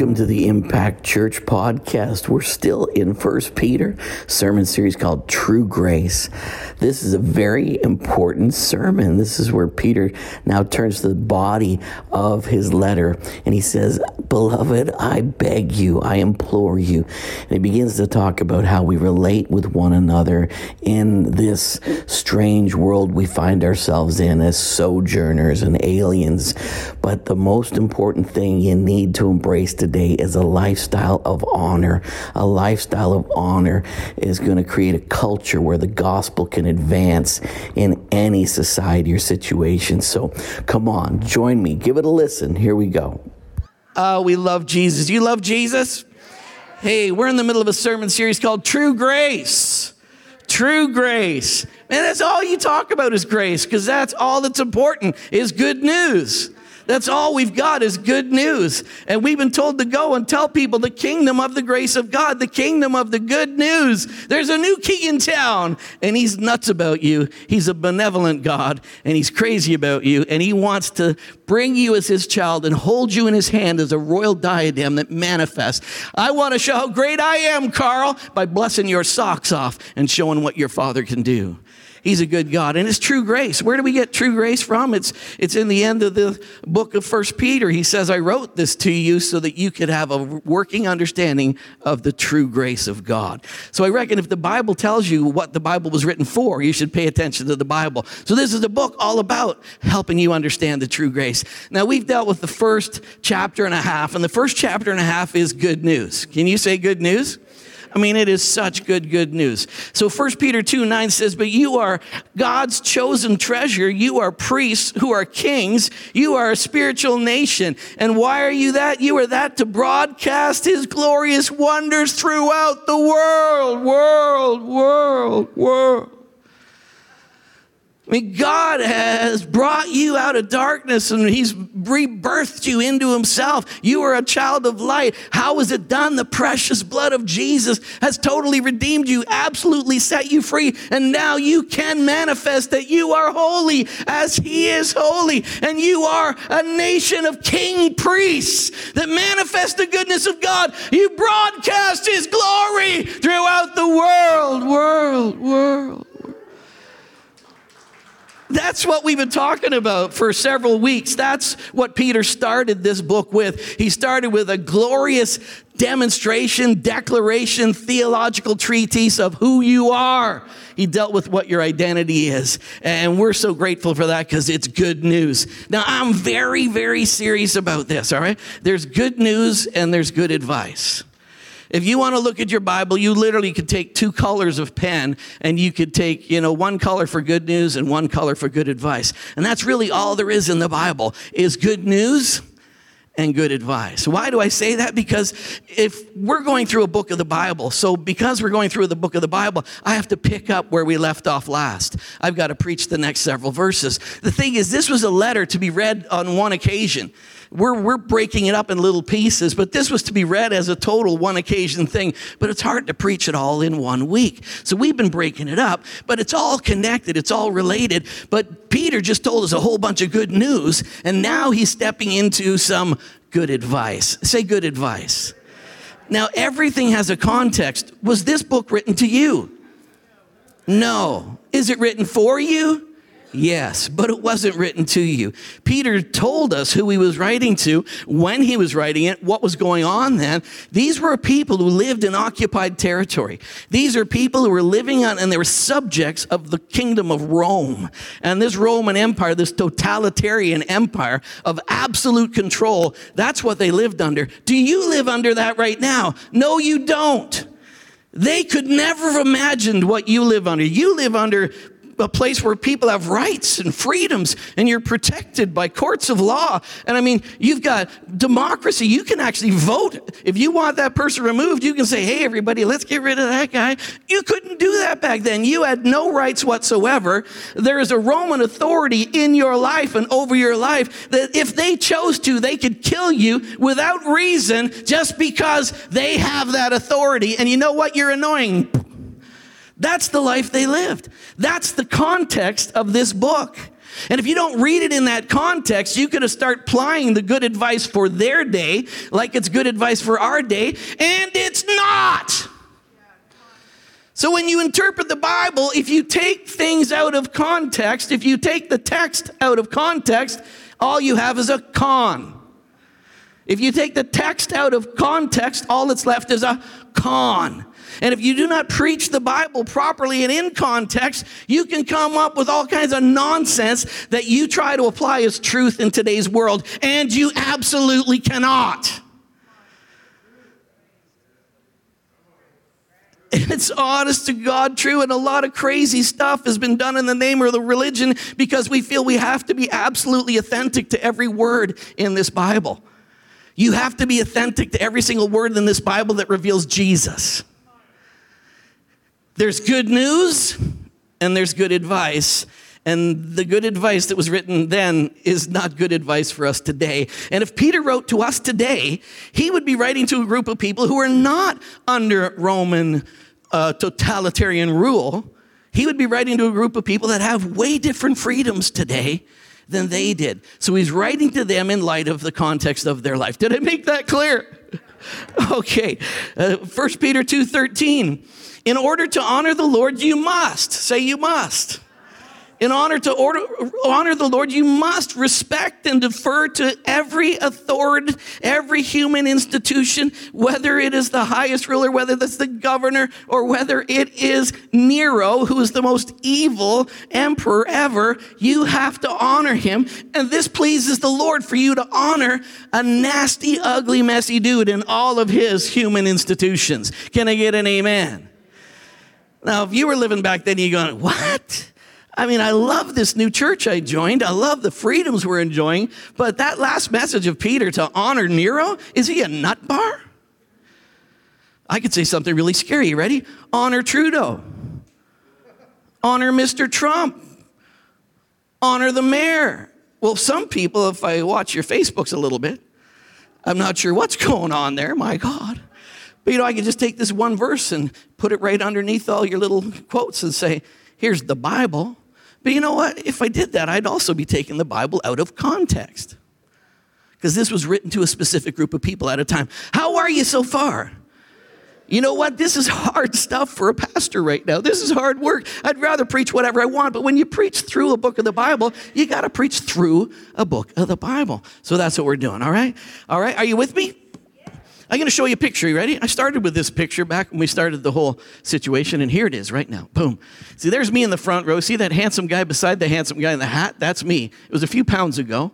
Welcome to the Impact Church podcast. We're still in First Peter sermon series called True Grace. This is a very important sermon. This is where Peter now turns to the body of his letter and he says, "Beloved, I beg you, I implore you." And he begins to talk about how we relate with one another in this strange world we find ourselves in as sojourners and aliens. But the most important thing you need to embrace today is a lifestyle of honor. A lifestyle of honor is going to create a culture where the gospel can advance in any society or situation. So come on, join me. Give it a listen. Here we go. Oh, we love Jesus. You love Jesus? Hey, we're in the middle of a sermon series called True Grace. True grace. Man, that's all you talk about is grace because that's all that's important is good news. That's all we've got is good news. And we've been told to go and tell people the kingdom of the grace of God, the kingdom of the good news. There's a new king in town and he's nuts about you. He's a benevolent God and he's crazy about you and he wants to bring you as his child and hold you in his hand as a royal diadem that manifests. I want to show how great I am, Carl, by blessing your socks off and showing what your father can do. He's a good God. And it's true grace. Where do we get true grace from? It's, it's in the end of the book of First Peter. He says, I wrote this to you so that you could have a working understanding of the true grace of God. So I reckon if the Bible tells you what the Bible was written for, you should pay attention to the Bible. So this is a book all about helping you understand the true grace. Now we've dealt with the first chapter and a half, and the first chapter and a half is good news. Can you say good news? I mean, it is such good, good news. So 1 Peter 2 9 says, But you are God's chosen treasure. You are priests who are kings. You are a spiritual nation. And why are you that? You are that to broadcast his glorious wonders throughout the world, world, world, world. I mean, God has brought you out of darkness and He's rebirthed you into Himself. You are a child of light. How is it done? The precious blood of Jesus has totally redeemed you, absolutely set you free. And now you can manifest that you are holy as He is holy. And you are a nation of king priests that manifest the goodness of God. You broadcast His glory throughout the world, world, world. That's what we've been talking about for several weeks. That's what Peter started this book with. He started with a glorious demonstration, declaration, theological treatise of who you are. He dealt with what your identity is. And we're so grateful for that because it's good news. Now, I'm very, very serious about this, all right? There's good news and there's good advice. If you want to look at your Bible, you literally could take two colors of pen and you could take, you know, one color for good news and one color for good advice. And that's really all there is in the Bible is good news and good advice. Why do I say that? Because if we're going through a book of the Bible, so because we're going through the book of the Bible, I have to pick up where we left off last. I've got to preach the next several verses. The thing is, this was a letter to be read on one occasion we're, we're breaking it up in little pieces, but this was to be read as a total one occasion thing. But it's hard to preach it all in one week. So we've been breaking it up, but it's all connected, it's all related. But Peter just told us a whole bunch of good news, and now he's stepping into some good advice. Say good advice. Now, everything has a context. Was this book written to you? No. Is it written for you? Yes, but it wasn't written to you. Peter told us who he was writing to, when he was writing it, what was going on then. These were people who lived in occupied territory. These are people who were living on, and they were subjects of the kingdom of Rome. And this Roman Empire, this totalitarian empire of absolute control, that's what they lived under. Do you live under that right now? No, you don't. They could never have imagined what you live under. You live under a place where people have rights and freedoms and you're protected by courts of law. And I mean, you've got democracy. You can actually vote. If you want that person removed, you can say, hey, everybody, let's get rid of that guy. You couldn't do that back then. You had no rights whatsoever. There is a Roman authority in your life and over your life that if they chose to, they could kill you without reason just because they have that authority. And you know what? You're annoying. That's the life they lived. That's the context of this book. And if you don't read it in that context, you could start applying the good advice for their day like it's good advice for our day, and it's not. So when you interpret the Bible, if you take things out of context, if you take the text out of context, all you have is a con. If you take the text out of context, all that's left is a con. And if you do not preach the Bible properly and in context, you can come up with all kinds of nonsense that you try to apply as truth in today's world, and you absolutely cannot. It's honest to God true, and a lot of crazy stuff has been done in the name of the religion because we feel we have to be absolutely authentic to every word in this Bible. You have to be authentic to every single word in this Bible that reveals Jesus. There's good news and there's good advice. And the good advice that was written then is not good advice for us today. And if Peter wrote to us today, he would be writing to a group of people who are not under Roman uh, totalitarian rule. He would be writing to a group of people that have way different freedoms today than they did. So he's writing to them in light of the context of their life. Did I make that clear? okay. Uh, 1 Peter 2:13. In order to honor the Lord, you must. Say you must. In honor to order, honor the Lord, you must respect and defer to every authority, every human institution, whether it is the highest ruler, whether that's the governor, or whether it is Nero, who is the most evil emperor ever. You have to honor him. And this pleases the Lord for you to honor a nasty, ugly, messy dude in all of his human institutions. Can I get an amen? Now, if you were living back then, you're going, what? I mean, I love this new church I joined. I love the freedoms we're enjoying. But that last message of Peter to honor Nero, is he a nut bar? I could say something really scary. You ready? Honor Trudeau. Honor Mr. Trump. Honor the mayor. Well, some people, if I watch your Facebooks a little bit, I'm not sure what's going on there. My God. But you know, I can just take this one verse and put it right underneath all your little quotes and say, here's the Bible. But you know what? If I did that, I'd also be taking the Bible out of context. Because this was written to a specific group of people at a time. How are you so far? You know what? This is hard stuff for a pastor right now. This is hard work. I'd rather preach whatever I want, but when you preach through a book of the Bible, you got to preach through a book of the Bible. So that's what we're doing, all right? All right, are you with me? I'm going to show you a picture. You ready? I started with this picture back when we started the whole situation, and here it is right now. Boom. See, there's me in the front row. See that handsome guy beside the handsome guy in the hat? That's me. It was a few pounds ago.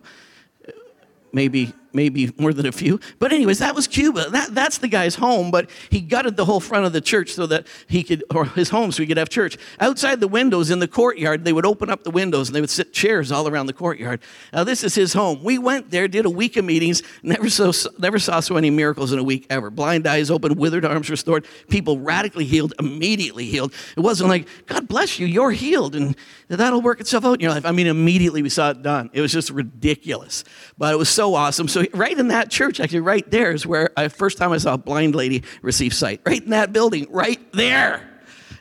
Maybe maybe more than a few. But anyways, that was Cuba. That, that's the guy's home, but he gutted the whole front of the church so that he could, or his home so he could have church. Outside the windows in the courtyard, they would open up the windows and they would sit chairs all around the courtyard. Now this is his home. We went there, did a week of meetings, never, so, never saw so many miracles in a week ever. Blind eyes open, withered arms restored, people radically healed, immediately healed. It wasn't like, God bless you, you're healed, and that'll work itself out in your life. I mean, immediately we saw it done. It was just ridiculous. But it was so awesome. So right in that church, actually, right there is where I first time I saw a blind lady receive sight. Right in that building, right there.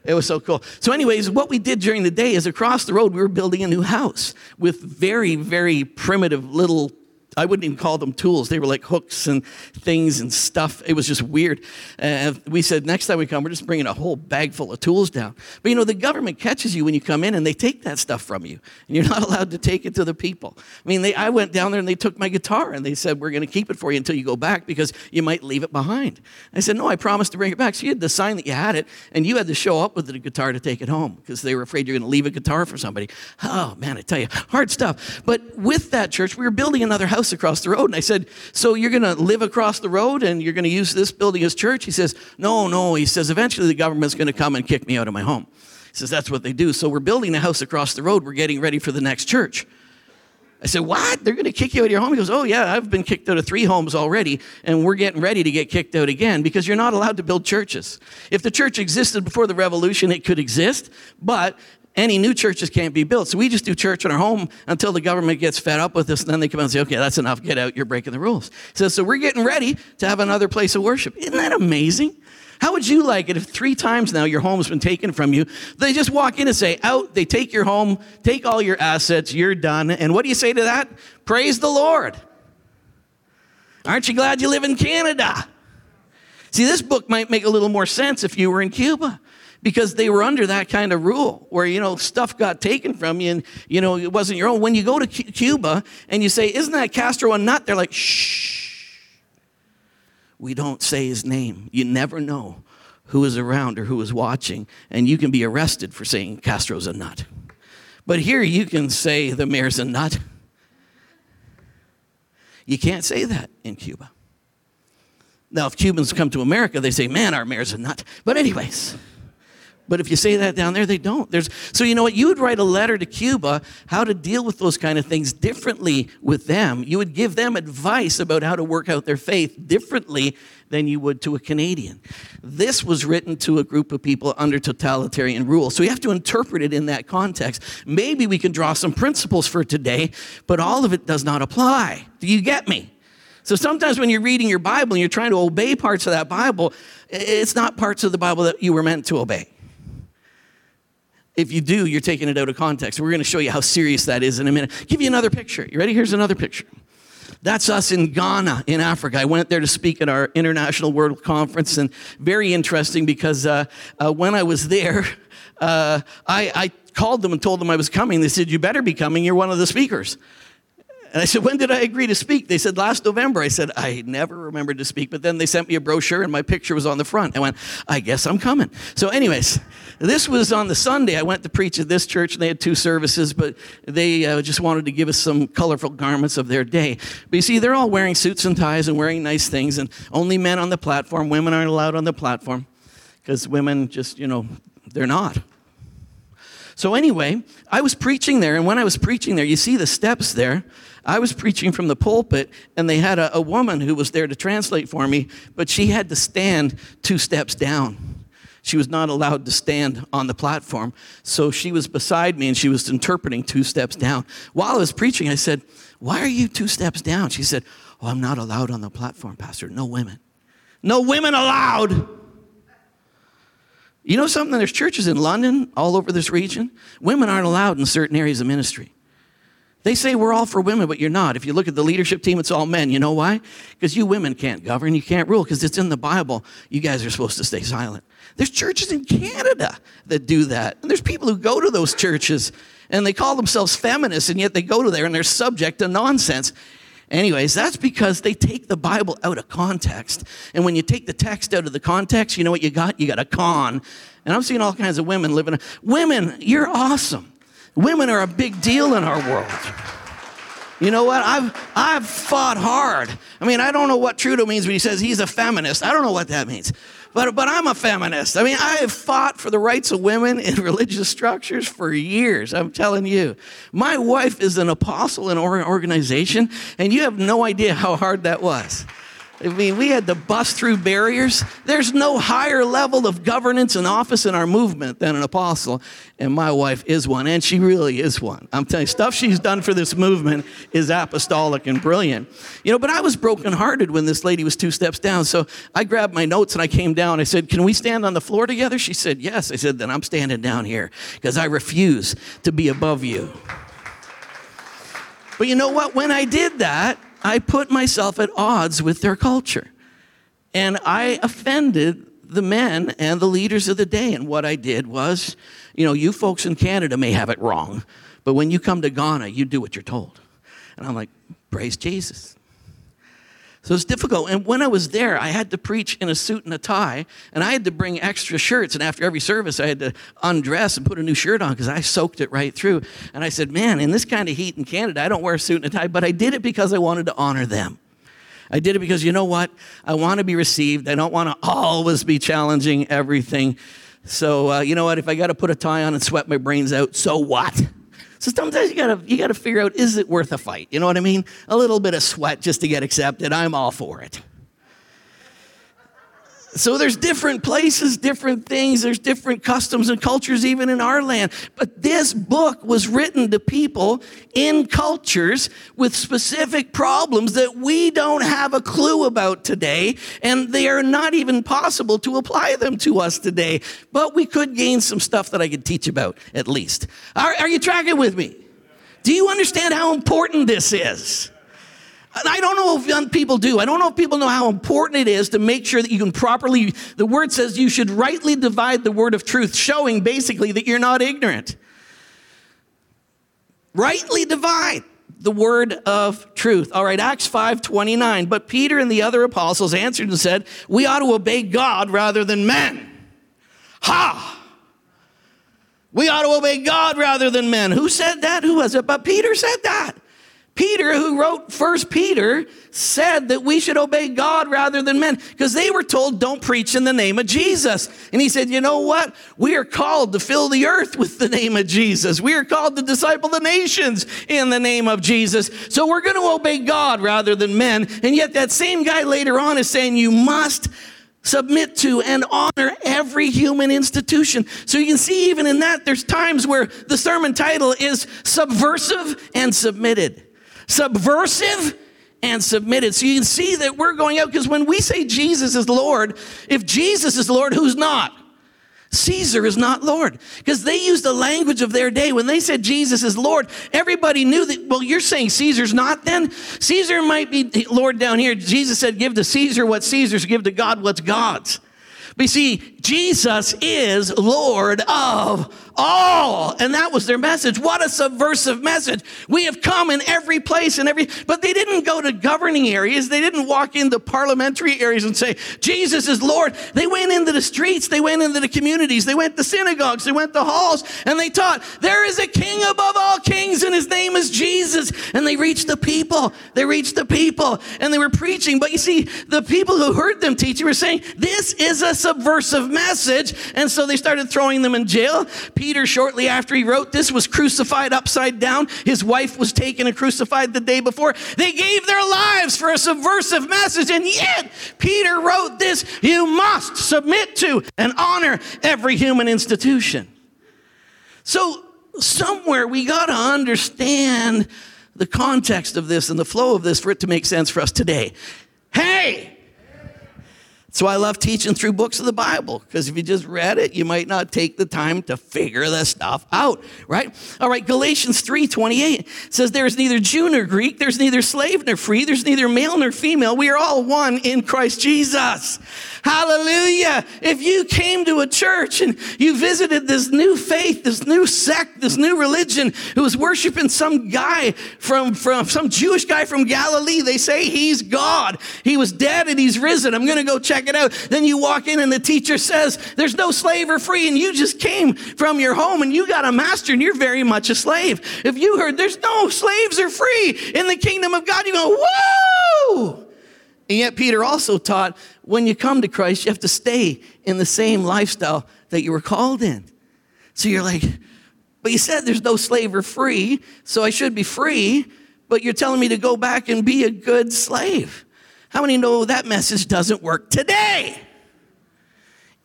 It was so cool. So, anyways, what we did during the day is across the road, we were building a new house with very, very primitive little I wouldn't even call them tools. They were like hooks and things and stuff. It was just weird. Uh, we said, next time we come, we're just bringing a whole bag full of tools down. But you know, the government catches you when you come in and they take that stuff from you. And you're not allowed to take it to the people. I mean, they, I went down there and they took my guitar and they said, we're going to keep it for you until you go back because you might leave it behind. I said, no, I promised to bring it back. So you had the sign that you had it and you had to show up with the guitar to take it home because they were afraid you're going to leave a guitar for somebody. Oh, man, I tell you, hard stuff. But with that church, we were building another house house across the road. And I said, So you're going to live across the road and you're going to use this building as church? He says, No, no. He says, Eventually the government's going to come and kick me out of my home. He says, That's what they do. So we're building a house across the road. We're getting ready for the next church. I said, What? They're going to kick you out of your home? He goes, Oh, yeah, I've been kicked out of three homes already, and we're getting ready to get kicked out again because you're not allowed to build churches. If the church existed before the revolution, it could exist, but any new churches can't be built. So we just do church in our home until the government gets fed up with us, and then they come out and say, okay, that's enough, get out, you're breaking the rules. So, so we're getting ready to have another place of worship. Isn't that amazing? How would you like it if three times now your home's been taken from you? They just walk in and say, out, they take your home, take all your assets, you're done. And what do you say to that? Praise the Lord. Aren't you glad you live in Canada? See, this book might make a little more sense if you were in Cuba because they were under that kind of rule where you know stuff got taken from you and you know it wasn't your own. When you go to cuba and you say isn't that castro a nut? They're like shh. We don't say his name. You never know who is around or who is watching and you can be arrested for saying castro's a nut. But here you can say the mayor's a nut. You can't say that in cuba. Now if cubans come to america they say man our mayor's a nut. But anyways but if you say that down there, they don't. There's, so you know what? You would write a letter to Cuba how to deal with those kind of things differently with them. You would give them advice about how to work out their faith differently than you would to a Canadian. This was written to a group of people under totalitarian rule. So you have to interpret it in that context. Maybe we can draw some principles for today, but all of it does not apply. Do you get me? So sometimes when you're reading your Bible and you're trying to obey parts of that Bible, it's not parts of the Bible that you were meant to obey. If you do, you're taking it out of context. We're going to show you how serious that is in a minute. Give you another picture. You ready? Here's another picture. That's us in Ghana, in Africa. I went there to speak at our International World Conference, and very interesting because uh, uh, when I was there, uh, I, I called them and told them I was coming. They said, You better be coming. You're one of the speakers. And I said, When did I agree to speak? They said, Last November. I said, I never remembered to speak, but then they sent me a brochure and my picture was on the front. I went, I guess I'm coming. So, anyways, this was on the Sunday. I went to preach at this church and they had two services, but they uh, just wanted to give us some colorful garments of their day. But you see, they're all wearing suits and ties and wearing nice things, and only men on the platform. Women aren't allowed on the platform because women just, you know, they're not. So, anyway, I was preaching there, and when I was preaching there, you see the steps there. I was preaching from the pulpit, and they had a, a woman who was there to translate for me, but she had to stand two steps down. She was not allowed to stand on the platform. So she was beside me and she was interpreting two steps down. While I was preaching, I said, Why are you two steps down? She said, Oh, I'm not allowed on the platform, Pastor. No women. No women allowed. You know something? There's churches in London, all over this region. Women aren't allowed in certain areas of ministry. They say we're all for women, but you're not. If you look at the leadership team, it's all men. You know why? Because you women can't govern, you can't rule, because it's in the Bible. You guys are supposed to stay silent. There's churches in Canada that do that. And there's people who go to those churches and they call themselves feminists, and yet they go to there and they're subject to nonsense. Anyways, that's because they take the Bible out of context. And when you take the text out of the context, you know what you got? You got a con. And I'm seeing all kinds of women living. Women, you're awesome. Women are a big deal in our world. You know what? I've, I've fought hard. I mean, I don't know what Trudeau means when he says he's a feminist. I don't know what that means. But, but I'm a feminist. I mean, I have fought for the rights of women in religious structures for years. I'm telling you. My wife is an apostle in our organization, and you have no idea how hard that was. I mean, we had to bust through barriers. There's no higher level of governance and office in our movement than an apostle, and my wife is one, and she really is one. I'm telling you, stuff she's done for this movement is apostolic and brilliant. You know, but I was brokenhearted when this lady was two steps down, so I grabbed my notes and I came down. I said, Can we stand on the floor together? She said, Yes. I said, Then I'm standing down here because I refuse to be above you. But you know what? When I did that, I put myself at odds with their culture. And I offended the men and the leaders of the day. And what I did was, you know, you folks in Canada may have it wrong, but when you come to Ghana, you do what you're told. And I'm like, praise Jesus. So it's difficult. And when I was there, I had to preach in a suit and a tie, and I had to bring extra shirts. And after every service, I had to undress and put a new shirt on because I soaked it right through. And I said, Man, in this kind of heat in Canada, I don't wear a suit and a tie, but I did it because I wanted to honor them. I did it because you know what? I want to be received. I don't want to always be challenging everything. So, uh, you know what? If I got to put a tie on and sweat my brains out, so what? So sometimes you gotta you gotta figure out is it worth a fight? You know what I mean? A little bit of sweat just to get accepted. I'm all for it. So there's different places, different things, there's different customs and cultures even in our land. But this book was written to people in cultures with specific problems that we don't have a clue about today, and they are not even possible to apply them to us today. But we could gain some stuff that I could teach about at least. Are, are you tracking with me? Do you understand how important this is? And I don't know if young people do. I don't know if people know how important it is to make sure that you can properly, the word says you should rightly divide the word of truth, showing basically that you're not ignorant. Rightly divide the word of truth. All right, Acts 5 29. But Peter and the other apostles answered and said, We ought to obey God rather than men. Ha! We ought to obey God rather than men. Who said that? Who was it? But Peter said that. Peter, who wrote First Peter, said that we should obey God rather than men because they were told, don't preach in the name of Jesus. And he said, you know what? We are called to fill the earth with the name of Jesus. We are called to disciple the nations in the name of Jesus. So we're going to obey God rather than men. And yet that same guy later on is saying, you must submit to and honor every human institution. So you can see even in that, there's times where the sermon title is subversive and submitted subversive and submitted. So you can see that we're going out because when we say Jesus is Lord, if Jesus is Lord, who's not? Caesar is not Lord. Because they used the language of their day. When they said Jesus is Lord, everybody knew that, well, you're saying Caesar's not then? Caesar might be Lord down here. Jesus said, give to Caesar what Caesar's, give to God what's God's. But you see, Jesus is Lord of all. And that was their message. What a subversive message. We have come in every place and every, but they didn't go to governing areas. They didn't walk into parliamentary areas and say, Jesus is Lord. They went into the streets. They went into the communities. They went to synagogues. They went to halls and they taught, there is a king above all kings and his name is Jesus. And they reached the people. They reached the people and they were preaching. But you see, the people who heard them teaching were saying, this is a subversive message. And so they started throwing them in jail. Peter, shortly after he wrote this, was crucified upside down. His wife was taken and crucified the day before. They gave their lives for a subversive message. And yet, Peter wrote this you must submit to and honor every human institution. So, somewhere we got to understand the context of this and the flow of this for it to make sense for us today. Hey, so I love teaching through books of the Bible because if you just read it, you might not take the time to figure this stuff out, right? All right, Galatians 3:28 says there is neither Jew nor Greek, there's neither slave nor free, there's neither male nor female. We are all one in Christ Jesus. Hallelujah. If you came to a church and you visited this new faith, this new sect, this new religion who was worshiping some guy from, from some Jewish guy from Galilee, they say he's God. He was dead and he's risen. I'm going to go check it out. Then you walk in and the teacher says, There's no slave or free, and you just came from your home and you got a master and you're very much a slave. If you heard there's no slaves or free in the kingdom of God, you go, Whoa! And yet, Peter also taught when you come to Christ, you have to stay in the same lifestyle that you were called in. So you're like, but you said there's no slave or free, so I should be free, but you're telling me to go back and be a good slave. How many know that message doesn't work today?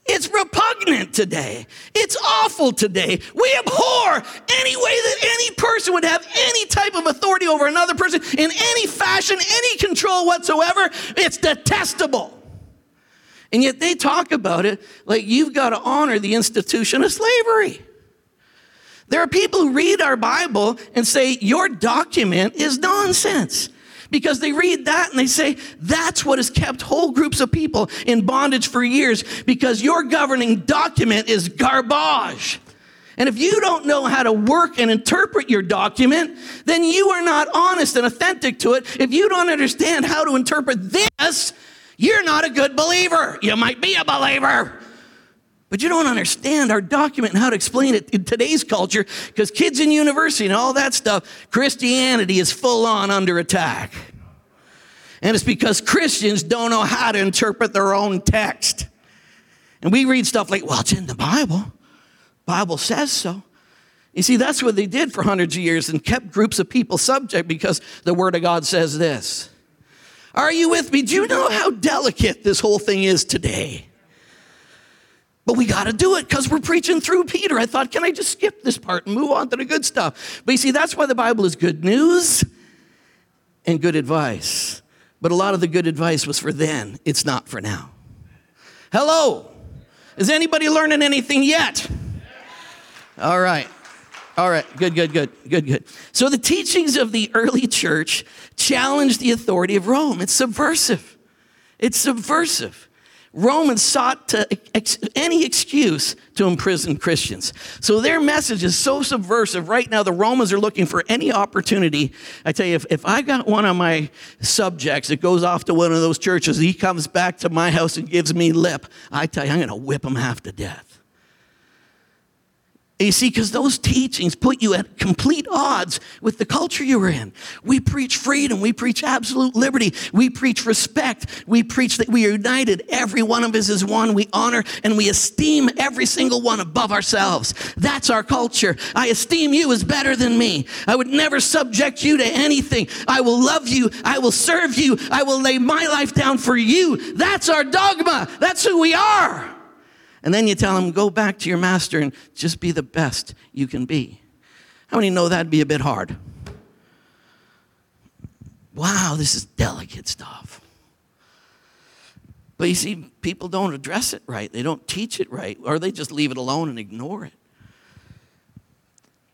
It's repugnant today. It's awful today. We abhor any way that any person would have any type of authority over another person in any fashion, any control whatsoever. It's detestable. And yet they talk about it like you've got to honor the institution of slavery. There are people who read our Bible and say, Your document is nonsense because they read that and they say that's what has kept whole groups of people in bondage for years because your governing document is garbage. And if you don't know how to work and interpret your document, then you are not honest and authentic to it. If you don't understand how to interpret this, you're not a good believer. You might be a believer, but you don't understand our document and how to explain it in today's culture because kids in university and all that stuff, Christianity is full on under attack. And it's because Christians don't know how to interpret their own text. And we read stuff like, well, it's in the Bible. Bible says so. You see, that's what they did for hundreds of years and kept groups of people subject because the Word of God says this. Are you with me? Do you know how delicate this whole thing is today? But we got to do it because we're preaching through Peter. I thought, can I just skip this part and move on to the good stuff? But you see, that's why the Bible is good news and good advice. But a lot of the good advice was for then, it's not for now. Hello. Is anybody learning anything yet? All right. All right. Good, good, good, good, good. So the teachings of the early church challenged the authority of Rome. It's subversive. It's subversive. Romans sought to ex- any excuse to imprison Christians. So their message is so subversive. Right now, the Romans are looking for any opportunity. I tell you, if, if I got one of my subjects that goes off to one of those churches, he comes back to my house and gives me lip, I tell you, I'm going to whip him half to death. And you see, because those teachings put you at complete odds with the culture you were in. We preach freedom. We preach absolute liberty. We preach respect. We preach that we are united. Every one of us is one. We honor and we esteem every single one above ourselves. That's our culture. I esteem you as better than me. I would never subject you to anything. I will love you. I will serve you. I will lay my life down for you. That's our dogma. That's who we are. And then you tell them, go back to your master and just be the best you can be. How many know that'd be a bit hard? Wow, this is delicate stuff. But you see, people don't address it right. They don't teach it right, or they just leave it alone and ignore it.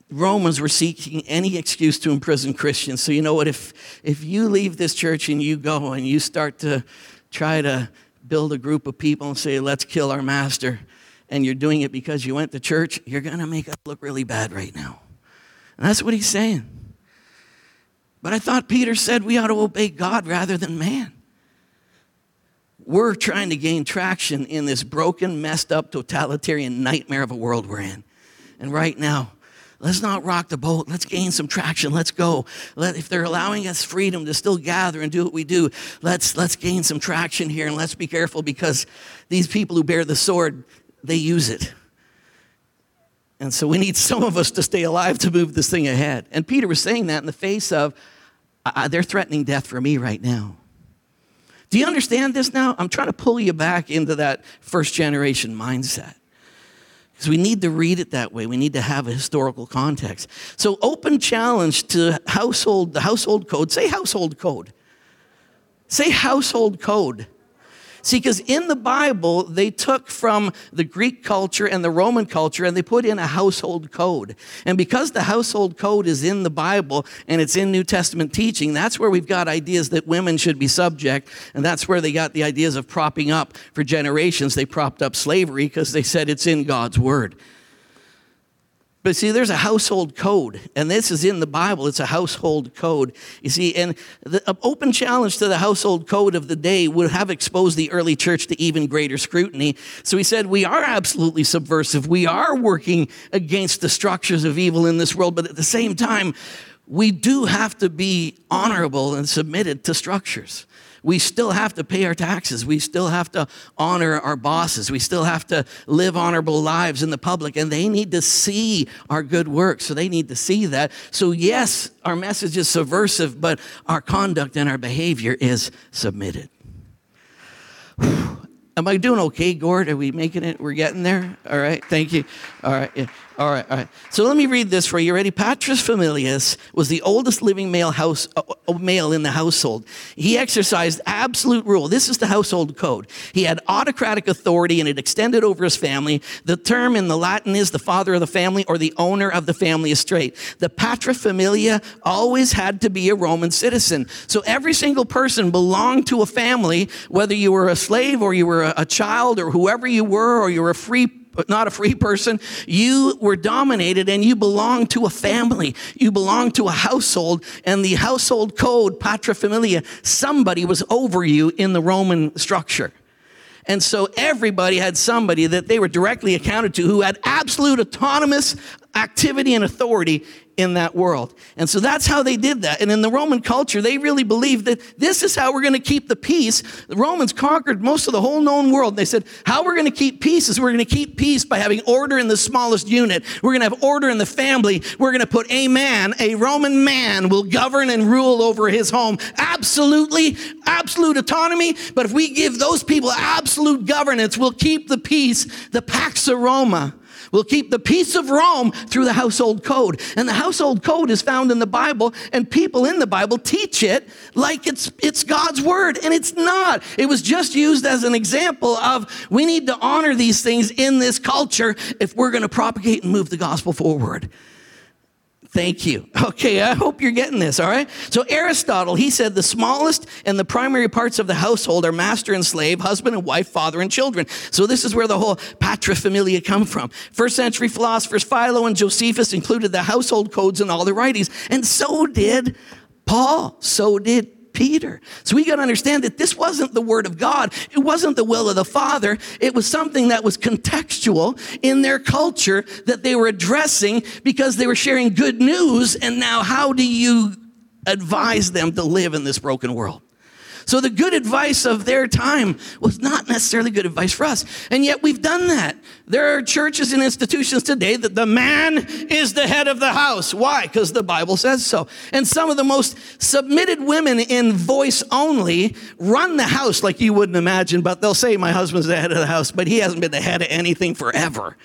Romans were seeking any excuse to imprison Christians. So, you know what? If, if you leave this church and you go and you start to try to build a group of people and say, let's kill our master, and you're doing it because you went to church, you're going to make us look really bad right now. And that's what he's saying. But I thought Peter said we ought to obey God rather than man. We're trying to gain traction in this broken, messed up, totalitarian nightmare of a world we're in. And right now, Let's not rock the boat. Let's gain some traction. Let's go. Let, if they're allowing us freedom to still gather and do what we do, let's, let's gain some traction here and let's be careful because these people who bear the sword, they use it. And so we need some of us to stay alive to move this thing ahead. And Peter was saying that in the face of, uh, they're threatening death for me right now. Do you understand this now? I'm trying to pull you back into that first generation mindset. Because we need to read it that way. We need to have a historical context. So, open challenge to household, the household code. Say household code. Say household code. See, because in the Bible, they took from the Greek culture and the Roman culture and they put in a household code. And because the household code is in the Bible and it's in New Testament teaching, that's where we've got ideas that women should be subject. And that's where they got the ideas of propping up for generations. They propped up slavery because they said it's in God's word. But see, there's a household code, and this is in the Bible. It's a household code. You see, and the open challenge to the household code of the day would have exposed the early church to even greater scrutiny. So he said, We are absolutely subversive. We are working against the structures of evil in this world, but at the same time, we do have to be honorable and submitted to structures we still have to pay our taxes. We still have to honor our bosses. We still have to live honorable lives in the public, and they need to see our good work. So they need to see that. So, yes, our message is subversive, but our conduct and our behavior is submitted. Am I doing okay, Gord? Are we making it? We're getting there? All right, thank you. All right, yeah. All right, all right. So let me read this for you. Ready? Paterfamilias was the oldest living male house uh, uh, male in the household. He exercised absolute rule. This is the household code. He had autocratic authority, and it extended over his family. The term in the Latin is the father of the family or the owner of the family estate. The paterfamilia always had to be a Roman citizen. So every single person belonged to a family, whether you were a slave or you were a, a child or whoever you were, or you were a free not a free person. You were dominated and you belonged to a family. You belonged to a household and the household code, paterfamilia, somebody was over you in the Roman structure. And so everybody had somebody that they were directly accounted to who had absolute autonomous activity and authority in that world. And so that's how they did that. And in the Roman culture, they really believed that this is how we're going to keep the peace. The Romans conquered most of the whole known world. They said, how we're going to keep peace is we're going to keep peace by having order in the smallest unit. We're going to have order in the family. We're going to put a man, a Roman man, will govern and rule over his home. Absolutely, absolute autonomy. But if we give those people absolute governance, we'll keep the peace, the Pax Roma. We'll keep the peace of Rome through the household code. And the household code is found in the Bible, and people in the Bible teach it like it's, it's God's word, and it's not. It was just used as an example of we need to honor these things in this culture if we're going to propagate and move the gospel forward. Thank you. Okay, I hope you're getting this, all right? So, Aristotle, he said the smallest and the primary parts of the household are master and slave, husband and wife, father and children. So, this is where the whole paterfamilia come from. First century philosophers Philo and Josephus included the household codes in all their writings, and so did Paul. So did Peter. So we got to understand that this wasn't the word of God. It wasn't the will of the Father. It was something that was contextual in their culture that they were addressing because they were sharing good news. And now, how do you advise them to live in this broken world? So the good advice of their time was not necessarily good advice for us. And yet we've done that. There are churches and institutions today that the man is the head of the house. Why? Because the Bible says so. And some of the most submitted women in voice only run the house like you wouldn't imagine, but they'll say, My husband's the head of the house, but he hasn't been the head of anything forever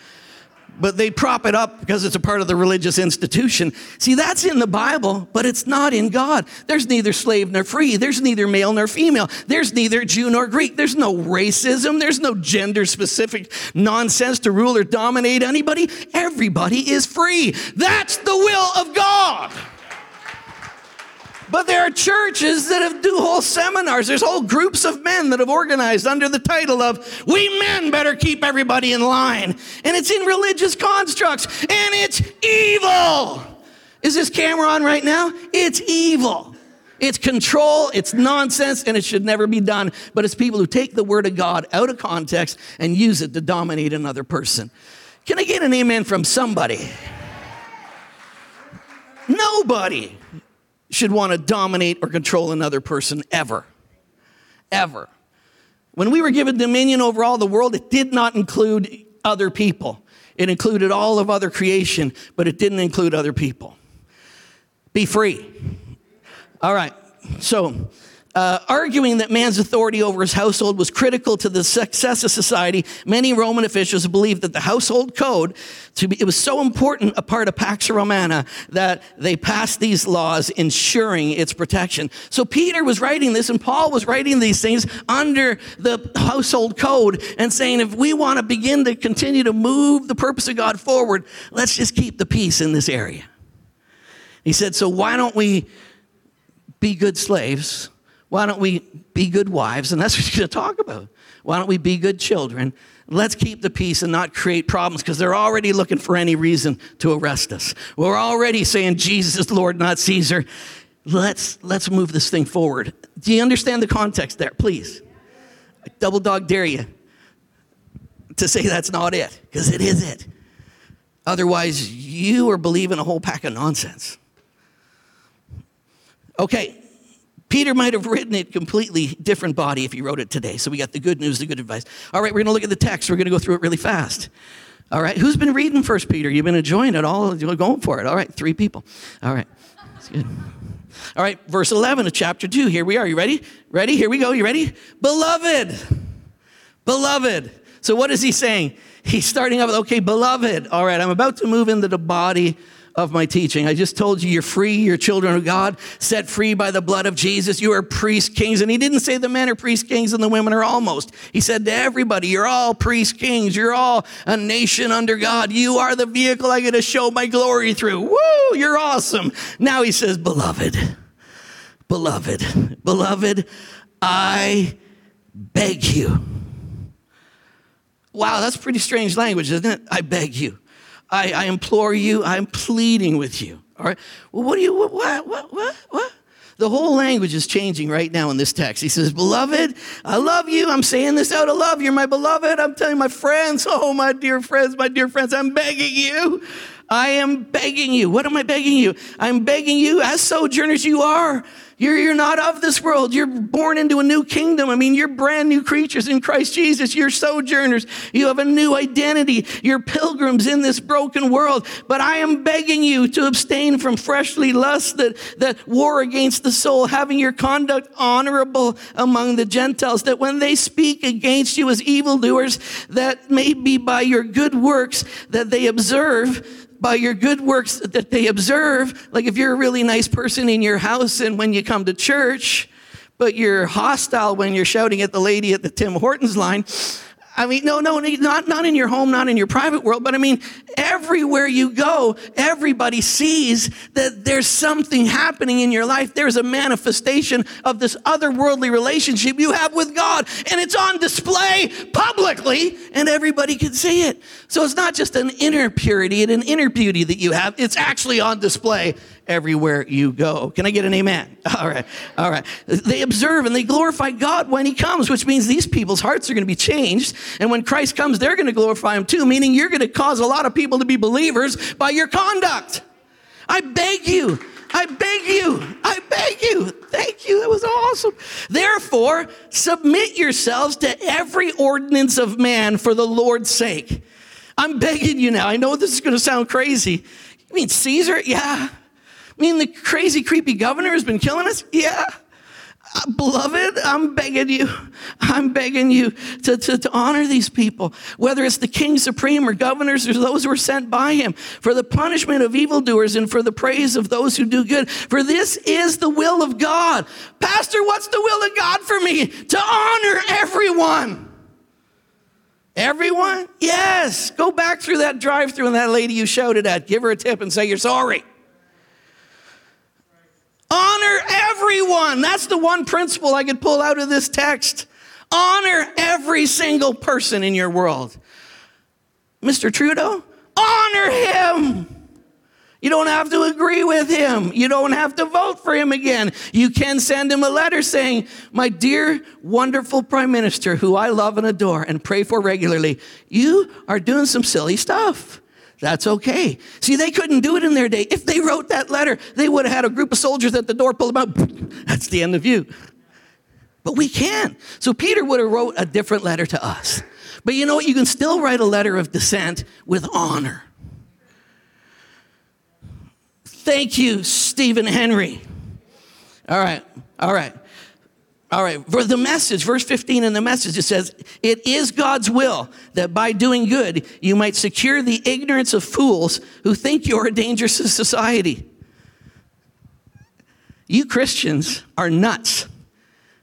but they prop it up because it's a part of the religious institution. See, that's in the Bible, but it's not in God. There's neither slave nor free. There's neither male nor female. There's neither Jew nor Greek. There's no racism. There's no gender specific nonsense to rule or dominate anybody. Everybody is free. That's the will of God. But there are churches that have do whole seminars. There's whole groups of men that have organized under the title of "We men better keep everybody in line," and it's in religious constructs, and it's evil. Is this camera on right now? It's evil. It's control, it's nonsense, and it should never be done. But it's people who take the word of God out of context and use it to dominate another person. Can I get an amen from somebody? Nobody should want to dominate or control another person ever. Ever. When we were given dominion over all the world, it did not include other people. It included all of other creation, but it didn't include other people. Be free. All right. So, uh, arguing that man's authority over his household was critical to the success of society, many Roman officials believed that the household code to be, it was so important a part of Pax Romana that they passed these laws ensuring its protection. So Peter was writing this and Paul was writing these things under the household code and saying, if we want to begin to continue to move the purpose of God forward, let's just keep the peace in this area. He said, so why don't we be good slaves? Why don't we be good wives? And that's what you're going to talk about. Why don't we be good children? Let's keep the peace and not create problems because they're already looking for any reason to arrest us. We're already saying Jesus is Lord, not Caesar. Let's, let's move this thing forward. Do you understand the context there? Please. I double dog dare you to say that's not it because it is it. Otherwise, you are believing a whole pack of nonsense. Okay, Peter might have written it completely different body if he wrote it today. So we got the good news, the good advice. All right, we're going to look at the text. We're going to go through it really fast. All right, who's been reading First Peter? You've been enjoying it all. You're going for it. All right, three people. All right, that's good. All right, verse 11 of chapter 2. Here we are. You ready? Ready? Here we go. You ready? Beloved. Beloved. So what is he saying? He's starting off with, okay, beloved. All right, I'm about to move into the body of my teaching. I just told you you're free, you're children of God, set free by the blood of Jesus. You are priest kings. And he didn't say the men are priest kings and the women are almost. He said to everybody, you're all priest kings. You're all a nation under God. You are the vehicle I get to show my glory through. Woo, you're awesome. Now he says, beloved, beloved, beloved, I beg you. Wow, that's pretty strange language, isn't it? I beg you. I, I implore you, I'm pleading with you. All right. Well, what do you, what, what, what, what? The whole language is changing right now in this text. He says, Beloved, I love you. I'm saying this out of love. You're my beloved. I'm telling my friends, oh, my dear friends, my dear friends, I'm begging you. I am begging you. What am I begging you? I'm begging you, as sojourners you are. You're, you're not of this world. You're born into a new kingdom. I mean, you're brand new creatures in Christ Jesus. You're sojourners. You have a new identity. You're pilgrims in this broken world. But I am begging you to abstain from fleshly lusts that, that war against the soul, having your conduct honorable among the Gentiles, that when they speak against you as evildoers, that may be by your good works that they observe by your good works that they observe. Like if you're a really nice person in your house and when you come to church, but you're hostile when you're shouting at the lady at the Tim Hortons line, I mean, no, no, not, not in your home, not in your private world, but I mean, everywhere you go, everybody sees that there's something happening in your life. There's a manifestation of this otherworldly relationship you have with God, and it's on display publicly, and everybody can see it. So it's not just an inner purity and an inner beauty that you have, it's actually on display everywhere you go. Can I get an amen? All right. All right. They observe and they glorify God when he comes, which means these people's hearts are going to be changed. And when Christ comes, they're going to glorify him too, meaning you're going to cause a lot of people to be believers by your conduct. I beg you. I beg you. I beg you. Thank you. That was awesome. Therefore, submit yourselves to every ordinance of man for the Lord's sake. I'm begging you now. I know this is going to sound crazy. You mean Caesar? Yeah. Mean, the crazy, creepy governor has been killing us? Yeah. Uh, beloved, I'm begging you, I'm begging you to, to, to, honor these people, whether it's the king supreme or governors or those who are sent by him, for the punishment of evildoers and for the praise of those who do good. For this is the will of God. Pastor, what's the will of God for me? To honor everyone. Everyone? Yes. Go back through that drive through and that lady you shouted at, give her a tip and say you're sorry. Honor everyone. That's the one principle I could pull out of this text. Honor every single person in your world. Mr. Trudeau, honor him. You don't have to agree with him. You don't have to vote for him again. You can send him a letter saying, My dear, wonderful Prime Minister, who I love and adore and pray for regularly, you are doing some silly stuff. That's okay. See, they couldn't do it in their day. If they wrote that letter, they would have had a group of soldiers at the door pull them out. That's the end of you. But we can. So Peter would have wrote a different letter to us. But you know what? You can still write a letter of dissent with honor. Thank you, Stephen Henry. All right, all right. All right, for the message, verse 15 in the message, it says, It is God's will that by doing good you might secure the ignorance of fools who think you're a danger to society. You Christians are nuts.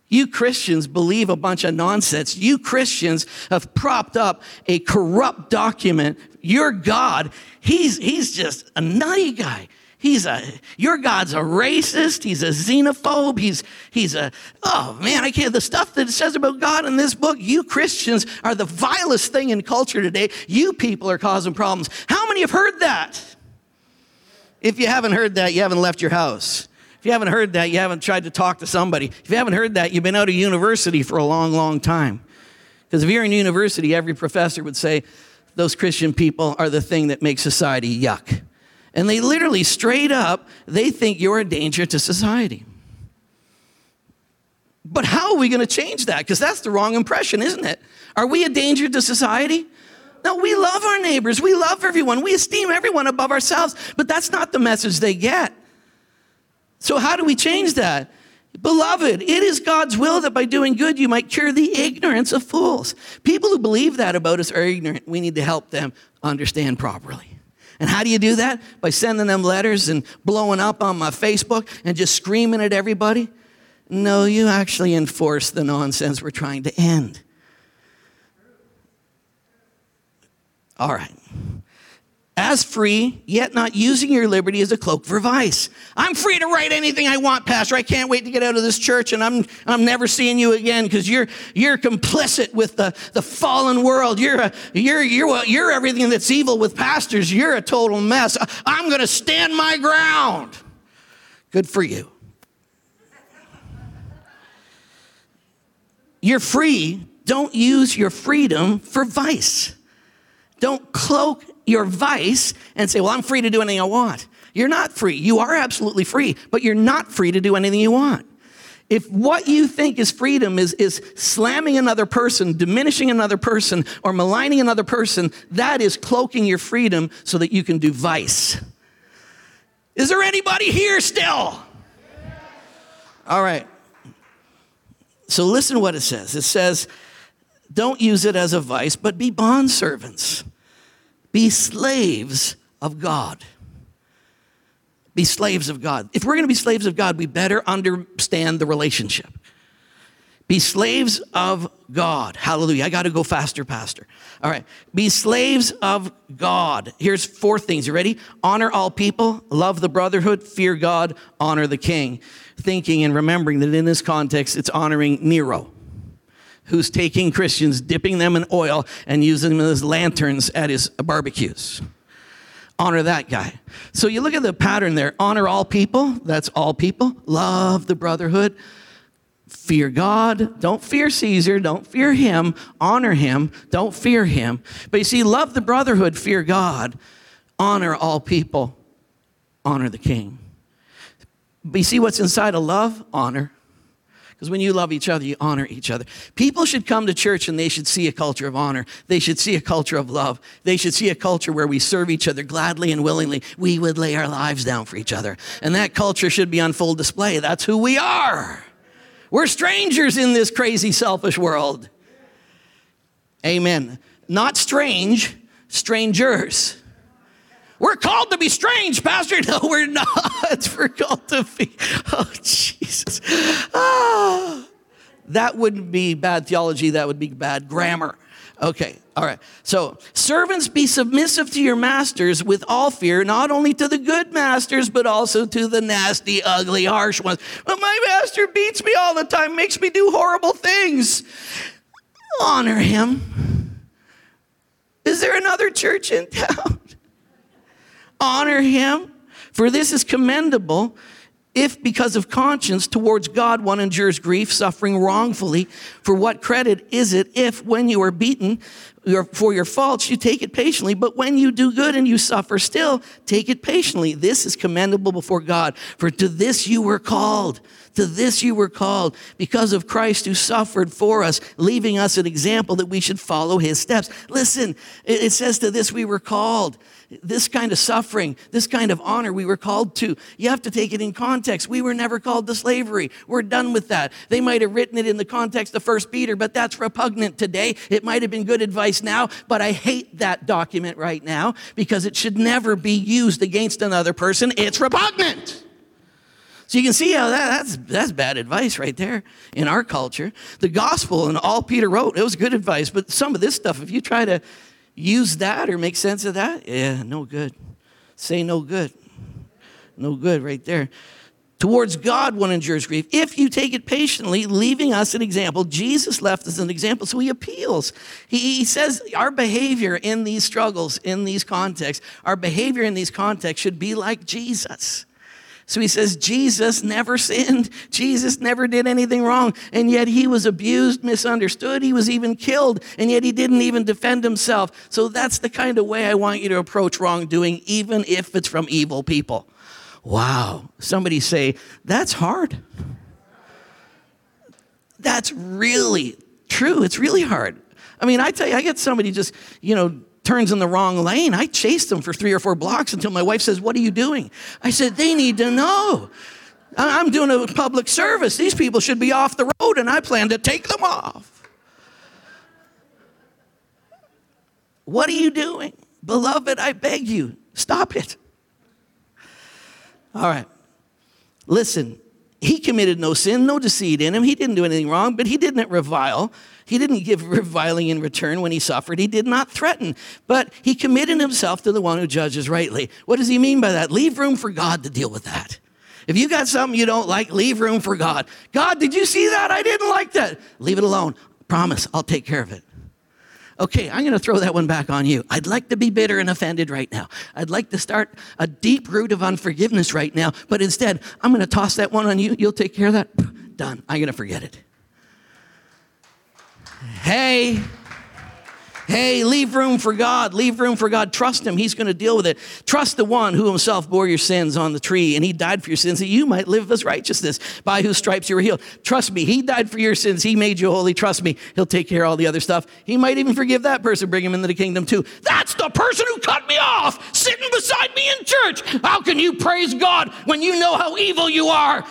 You Christians believe a bunch of nonsense. You Christians have propped up a corrupt document. Your God, he's, he's just a nutty guy. He's a, your God's a racist. He's a xenophobe. He's, he's a, oh man, I can't, the stuff that it says about God in this book, you Christians are the vilest thing in culture today. You people are causing problems. How many have heard that? If you haven't heard that, you haven't left your house. If you haven't heard that, you haven't tried to talk to somebody. If you haven't heard that, you've been out of university for a long, long time. Because if you're in university, every professor would say, those Christian people are the thing that makes society yuck. And they literally, straight up, they think you're a danger to society. But how are we going to change that? Because that's the wrong impression, isn't it? Are we a danger to society? No, we love our neighbors. We love everyone. We esteem everyone above ourselves. But that's not the message they get. So, how do we change that? Beloved, it is God's will that by doing good you might cure the ignorance of fools. People who believe that about us are ignorant. We need to help them understand properly. And how do you do that? By sending them letters and blowing up on my Facebook and just screaming at everybody? No, you actually enforce the nonsense we're trying to end. All right as free, yet not using your liberty as a cloak for vice. I'm free to write anything I want, Pastor. I can't wait to get out of this church and I'm, I'm never seeing you again because you're, you're complicit with the, the fallen world. You're, a, you're, you're, you're everything that's evil with pastors. You're a total mess. I'm going to stand my ground. Good for you. You're free. Don't use your freedom for vice. Don't cloak your vice and say, well, I'm free to do anything I want. You're not free. You are absolutely free, but you're not free to do anything you want. If what you think is freedom is, is slamming another person, diminishing another person, or maligning another person, that is cloaking your freedom so that you can do vice. Is there anybody here still? All right. So listen what it says. It says, don't use it as a vice, but be bondservants. Be slaves of God. Be slaves of God. If we're going to be slaves of God, we better understand the relationship. Be slaves of God. Hallelujah. I got to go faster, Pastor. All right. Be slaves of God. Here's four things. You ready? Honor all people, love the brotherhood, fear God, honor the king. Thinking and remembering that in this context, it's honoring Nero, who's taking Christians, dipping them in oil, and using them as lanterns at his barbecues. Honor that guy. So you look at the pattern there. Honor all people, that's all people, love the brotherhood, fear God, don't fear Caesar, don't fear him, honor him, don't fear him. But you see, love the brotherhood, fear God, honor all people, honor the king. But you see what's inside of love? Honor. Because when you love each other, you honor each other. People should come to church and they should see a culture of honor. They should see a culture of love. They should see a culture where we serve each other gladly and willingly. We would lay our lives down for each other. And that culture should be on full display. That's who we are. We're strangers in this crazy, selfish world. Amen. Not strange, strangers. We're called to be strange, Pastor. No, we're not. We're called to be. Oh, Jesus. Ah, that wouldn't be bad theology. That would be bad grammar. Okay, all right. So, servants, be submissive to your masters with all fear, not only to the good masters, but also to the nasty, ugly, harsh ones. But my master beats me all the time, makes me do horrible things. Honor him. Is there another church in town? Honor him, for this is commendable if because of conscience towards God one endures grief, suffering wrongfully, for what credit is it if when you are beaten for your faults you take it patiently, but when you do good and you suffer still, take it patiently. This is commendable before God, for to this you were called. To this you were called because of Christ who suffered for us, leaving us an example that we should follow his steps. Listen, it says to this we were called this kind of suffering, this kind of honor we were called to. You have to take it in context. We were never called to slavery. We're done with that. They might have written it in the context of First Peter, but that's repugnant today. It might have been good advice now, but I hate that document right now because it should never be used against another person. It's repugnant. So you can see how that, that's, that's bad advice right there in our culture. The gospel and all Peter wrote, it was good advice, but some of this stuff, if you try to use that or make sense of that? Yeah, no good. Say no good. No good right there. Towards God, one endures grief. If you take it patiently, leaving us an example, Jesus left us an example, so he appeals. He, he says our behavior in these struggles, in these contexts, our behavior in these contexts should be like Jesus. So he says, Jesus never sinned. Jesus never did anything wrong. And yet he was abused, misunderstood. He was even killed. And yet he didn't even defend himself. So that's the kind of way I want you to approach wrongdoing, even if it's from evil people. Wow. Somebody say, that's hard. That's really true. It's really hard. I mean, I tell you, I get somebody just, you know, turns in the wrong lane. I chased them for three or four blocks until my wife says, What are you doing? I said, They need to know. I'm doing a public service. These people should be off the road, and I plan to take them off. What are you doing? Beloved, I beg you, stop it. All right. Listen, he committed no sin, no deceit in him. He didn't do anything wrong, but he didn't revile. He didn't give reviling in return when he suffered. He did not threaten, but he committed himself to the one who judges rightly. What does he mean by that? Leave room for God to deal with that. If you got something you don't like, leave room for God. God, did you see that? I didn't like that. Leave it alone. Promise, I'll take care of it. Okay, I'm going to throw that one back on you. I'd like to be bitter and offended right now. I'd like to start a deep root of unforgiveness right now, but instead, I'm going to toss that one on you. You'll take care of that. Done. I'm going to forget it. Hey, Hey, leave room for God. Leave room for God. Trust Him. He's going to deal with it. Trust the one who Himself bore your sins on the tree, and He died for your sins that you might live as righteousness, by whose stripes you were healed. Trust me. He died for your sins. He made you holy. Trust me. He'll take care of all the other stuff. He might even forgive that person, bring him into the kingdom too. That's the person who cut me off, sitting beside me in church. How can you praise God when you know how evil you are?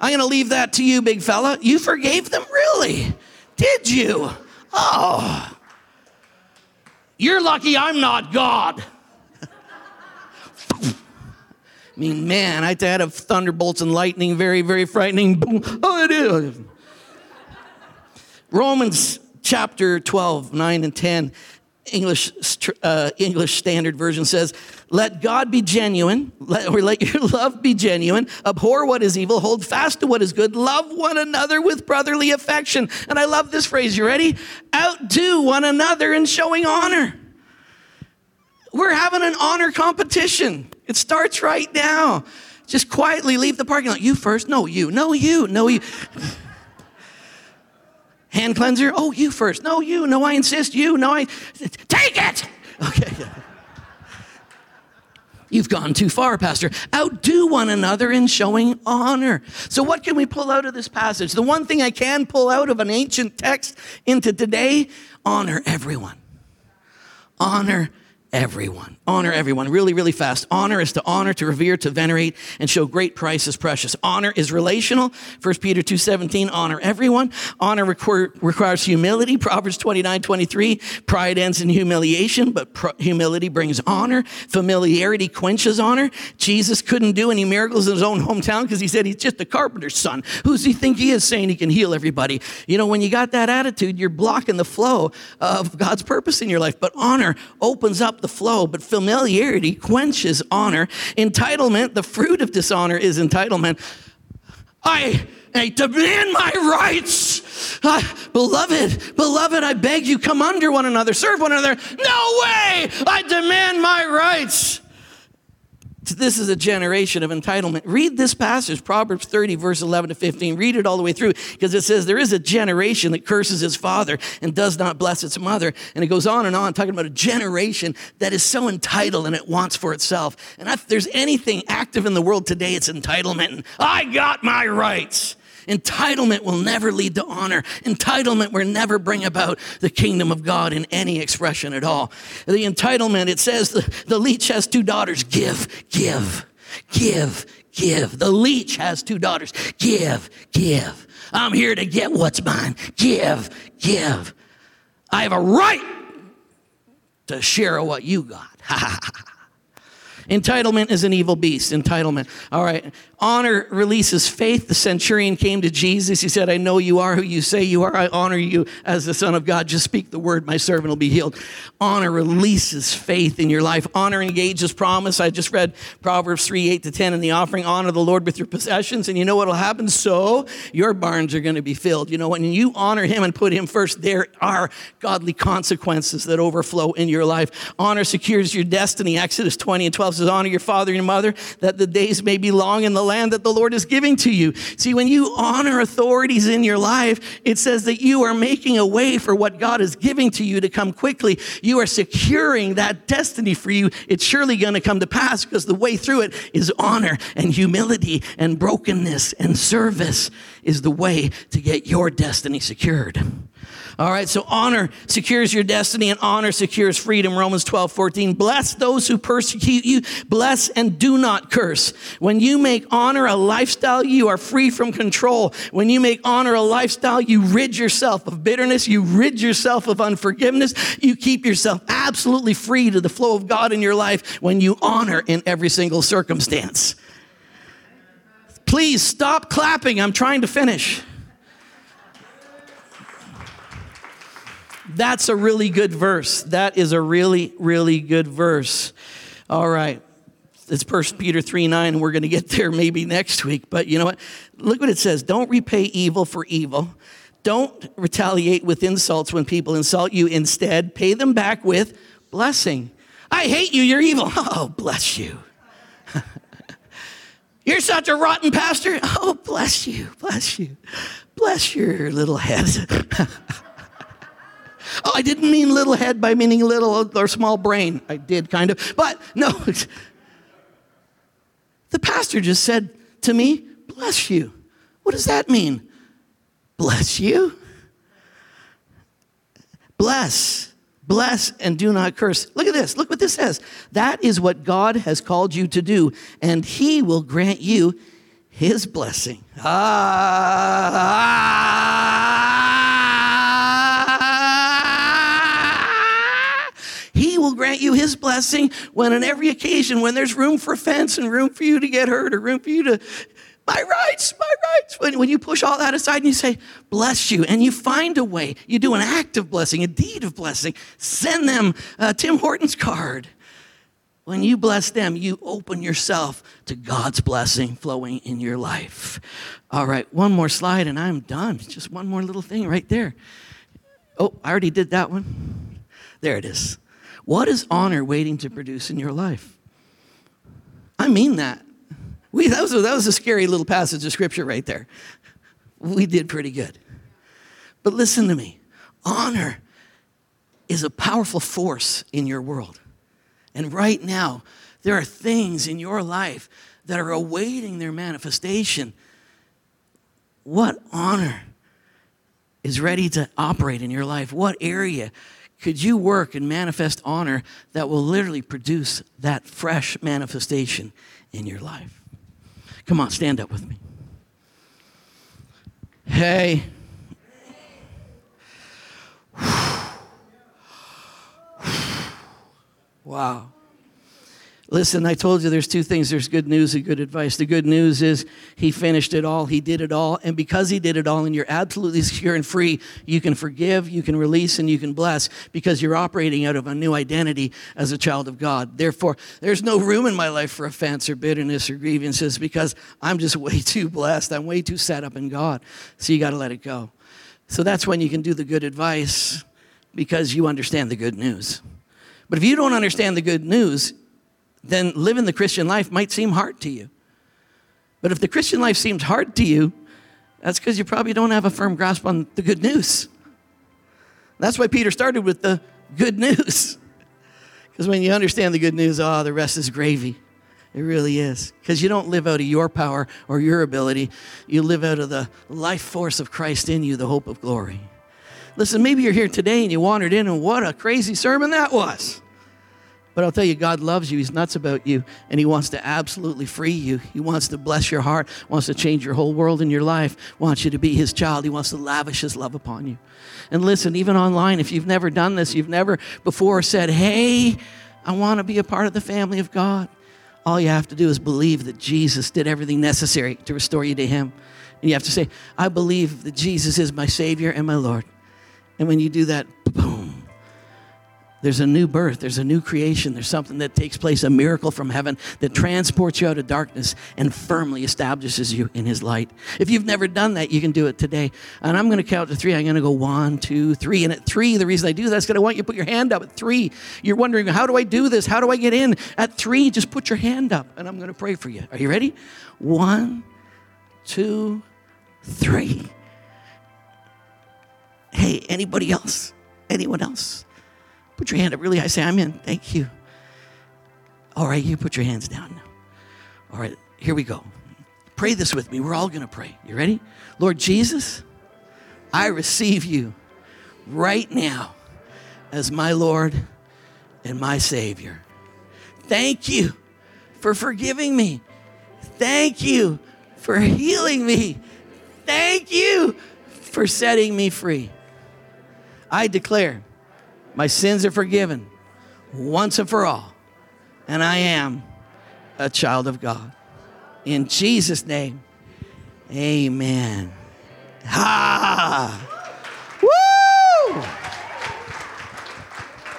I'm going to leave that to you, big fella. You forgave them, really? Did you? Oh. You're lucky I'm not God. I mean, man, I had of thunderbolts and lightning, very, very frightening. Boom. Oh, it is. Romans chapter 12, 9 and 10. English, uh, English Standard Version says, Let God be genuine, let, or let your love be genuine, abhor what is evil, hold fast to what is good, love one another with brotherly affection. And I love this phrase. You ready? Outdo one another in showing honor. We're having an honor competition. It starts right now. Just quietly leave the parking lot. You first. No, you. No, you. No, you. Hand cleanser? Oh, you first. No, you. No, I insist. You. No, I. Take it! Okay. You've gone too far, Pastor. Outdo one another in showing honor. So, what can we pull out of this passage? The one thing I can pull out of an ancient text into today honor everyone. Honor everyone. Honor everyone. Really, really fast. Honor is to honor, to revere, to venerate, and show great price as precious. Honor is relational. 1 Peter 2.17, honor everyone. Honor requir- requires humility. Proverbs 29, 23, pride ends in humiliation, but pr- humility brings honor. Familiarity quenches honor. Jesus couldn't do any miracles in his own hometown because he said he's just a carpenter's son. Who's he think he is saying he can heal everybody? You know, when you got that attitude, you're blocking the flow of God's purpose in your life. But honor opens up the flow, but familiarity quenches honor. Entitlement, the fruit of dishonor is entitlement. I, I demand my rights. Uh, beloved, beloved, I beg you, come under one another, serve one another. No way! I demand my rights. This is a generation of entitlement. Read this passage, Proverbs 30, verse 11 to 15. Read it all the way through because it says, There is a generation that curses its father and does not bless its mother. And it goes on and on, talking about a generation that is so entitled and it wants for itself. And if there's anything active in the world today, it's entitlement. I got my rights. Entitlement will never lead to honor. Entitlement will never bring about the kingdom of God in any expression at all. The entitlement, it says the, the leech has two daughters. Give, give, give, give. The leech has two daughters. Give, give. I'm here to get what's mine. Give, give. I have a right to share what you got. Entitlement is an evil beast. Entitlement. All right. Honor releases faith. The centurion came to Jesus. He said, I know you are who you say you are. I honor you as the Son of God. Just speak the word. My servant will be healed. Honor releases faith in your life. Honor engages promise. I just read Proverbs 3 8 to 10 in the offering. Honor the Lord with your possessions. And you know what will happen? So your barns are going to be filled. You know, when you honor him and put him first, there are godly consequences that overflow in your life. Honor secures your destiny. Exodus 20 and 12 says, Honor your father and your mother that the days may be long in the land that the Lord is giving to you. See, when you honor authorities in your life, it says that you are making a way for what God is giving to you to come quickly. You are securing that destiny for you. It's surely going to come to pass because the way through it is honor and humility and brokenness and service is the way to get your destiny secured. All right, so honor secures your destiny and honor secures freedom. Romans 12, 14. Bless those who persecute you, bless and do not curse. When you make honor a lifestyle, you are free from control. When you make honor a lifestyle, you rid yourself of bitterness, you rid yourself of unforgiveness, you keep yourself absolutely free to the flow of God in your life when you honor in every single circumstance. Please stop clapping. I'm trying to finish. That's a really good verse. That is a really, really good verse. All right. It's First Peter 3 9, and we're going to get there maybe next week. But you know what? Look what it says. Don't repay evil for evil. Don't retaliate with insults when people insult you. Instead, pay them back with blessing. I hate you. You're evil. Oh, bless you. You're such a rotten pastor. Oh, bless you. Bless you. Bless your little head. Oh, I didn't mean little head by meaning little or small brain. I did kind of. But no. The pastor just said to me, Bless you. What does that mean? Bless you? Bless. Bless and do not curse. Look at this. Look what this says. That is what God has called you to do, and He will grant you His blessing. Ah. He will grant you his blessing when, on every occasion, when there's room for offense and room for you to get hurt or room for you to, my rights, my rights. When, when you push all that aside and you say, bless you, and you find a way, you do an act of blessing, a deed of blessing, send them uh, Tim Hortons card. When you bless them, you open yourself to God's blessing flowing in your life. All right, one more slide and I'm done. Just one more little thing right there. Oh, I already did that one. There it is. What is honor waiting to produce in your life? I mean that. We, that, was a, that was a scary little passage of scripture right there. We did pretty good. But listen to me honor is a powerful force in your world. And right now, there are things in your life that are awaiting their manifestation. What honor is ready to operate in your life? What area could you work and manifest honor that will literally produce that fresh manifestation in your life? Come on, stand up with me. Hey. Wow. Listen, I told you there's two things there's good news and good advice. The good news is he finished it all, he did it all, and because he did it all and you're absolutely secure and free, you can forgive, you can release, and you can bless because you're operating out of a new identity as a child of God. Therefore, there's no room in my life for offense or bitterness or grievances because I'm just way too blessed. I'm way too set up in God. So you got to let it go. So that's when you can do the good advice because you understand the good news. But if you don't understand the good news, then living the Christian life might seem hard to you. But if the Christian life seems hard to you, that's because you probably don't have a firm grasp on the good news. That's why Peter started with the good news. Because when you understand the good news, oh, the rest is gravy. It really is. Because you don't live out of your power or your ability, you live out of the life force of Christ in you, the hope of glory. Listen, maybe you're here today and you wandered in, and what a crazy sermon that was. But I'll tell you, God loves you. He's nuts about you, and He wants to absolutely free you. He wants to bless your heart, wants to change your whole world in your life, wants you to be His child. He wants to lavish His love upon you. And listen, even online, if you've never done this, you've never before said, Hey, I want to be a part of the family of God. All you have to do is believe that Jesus did everything necessary to restore you to Him. And you have to say, I believe that Jesus is my Savior and my Lord. And when you do that, boom, there's a new birth, there's a new creation, there's something that takes place, a miracle from heaven that transports you out of darkness and firmly establishes you in His light. If you've never done that, you can do it today. And I'm going to count to three. I'm going to go one, two, three. And at three, the reason I do that is because I want you to put your hand up at three. You're wondering, how do I do this? How do I get in? At three, just put your hand up and I'm going to pray for you. Are you ready? One, two, three. Hey, anybody else? Anyone else? Put your hand up really high. Say, I'm in. Thank you. All right, you put your hands down. All right, here we go. Pray this with me. We're all going to pray. You ready? Lord Jesus, I receive you right now as my Lord and my Savior. Thank you for forgiving me. Thank you for healing me. Thank you for setting me free. I declare my sins are forgiven once and for all, and I am a child of God. In Jesus' name, amen. Ha! Woo!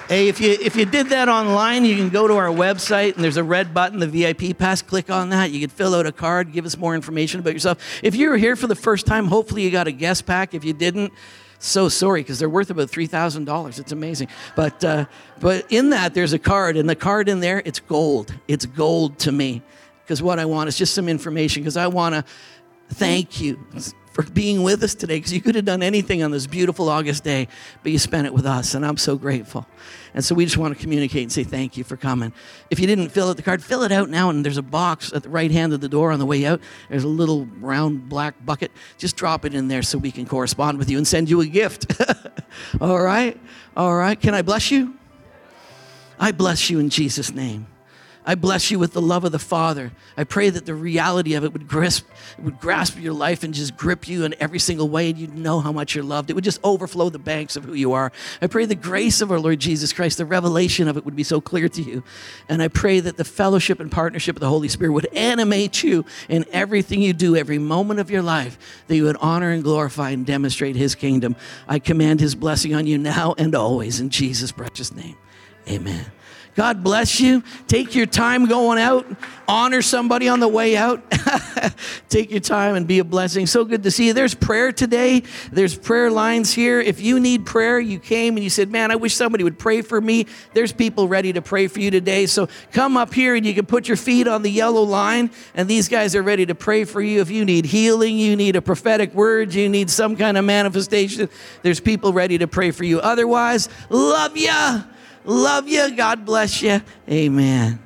Hey, if you if you did that online, you can go to our website and there's a red button, the VIP pass. Click on that. You can fill out a card, give us more information about yourself. If you're here for the first time, hopefully you got a guest pack. If you didn't, so sorry because they're worth about three thousand dollars. It's amazing. But uh, but in that there's a card, and the card in there it's gold. It's gold to me because what I want is just some information because I want to thank you for being with us today because you could have done anything on this beautiful August day, but you spent it with us, and I'm so grateful. And so we just want to communicate and say thank you for coming. If you didn't fill out the card, fill it out now, and there's a box at the right hand of the door on the way out. There's a little round black bucket. Just drop it in there so we can correspond with you and send you a gift. All right? All right. Can I bless you? I bless you in Jesus' name. I bless you with the love of the Father. I pray that the reality of it would grasp, would grasp your life and just grip you in every single way, and you'd know how much you're loved. It would just overflow the banks of who you are. I pray the grace of our Lord Jesus Christ, the revelation of it would be so clear to you. And I pray that the fellowship and partnership of the Holy Spirit would animate you in everything you do, every moment of your life, that you would honor and glorify and demonstrate His kingdom. I command His blessing on you now and always in Jesus' precious name. Amen. God bless you. Take your time going out. Honor somebody on the way out. Take your time and be a blessing. So good to see you. There's prayer today. There's prayer lines here. If you need prayer, you came and you said, Man, I wish somebody would pray for me. There's people ready to pray for you today. So come up here and you can put your feet on the yellow line, and these guys are ready to pray for you. If you need healing, you need a prophetic word, you need some kind of manifestation, there's people ready to pray for you. Otherwise, love ya. Love you. God bless you. Amen.